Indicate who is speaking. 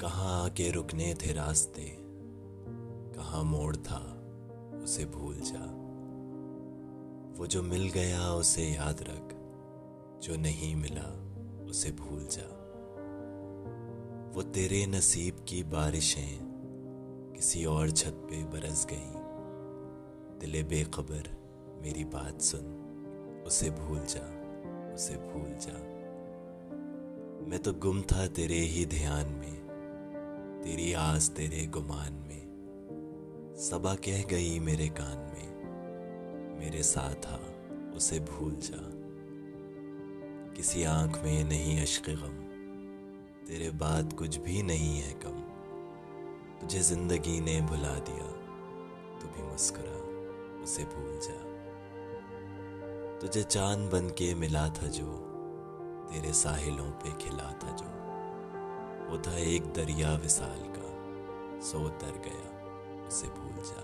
Speaker 1: कहाँ आके रुकने थे रास्ते? कहाँ मोड़ था? उसे भूल जा। वो जो मिल गया, उसे याद रख। जो नहीं मिला, उसे भूल जा। वो तेरे नसीब की बारिशें किसी और छत पे बरस गई। दिले बेखबर, मेरी बात सुन। उसे भूल जा, उसे भूल जा। मैं तो गुम था तेरे ही ध्यान में। तेरी आस तेरे गुमान में। सबा कह गई मेरे कान में, मेरे साथ आ, उसे भूल जा। किसी आँख में नहीं अश्क गम, तेरे बाद कुछ भी नहीं है कम। तुझे ज़िंदगी ने भुला दिया, तू भी मुस्कुरा, उसे भूल जा। तुझे चाँद बन के मिला था जो, तेरे साहिलों पे खिला था जो। था एक दरिया विशाल का सो तर गया उसे भूल जा।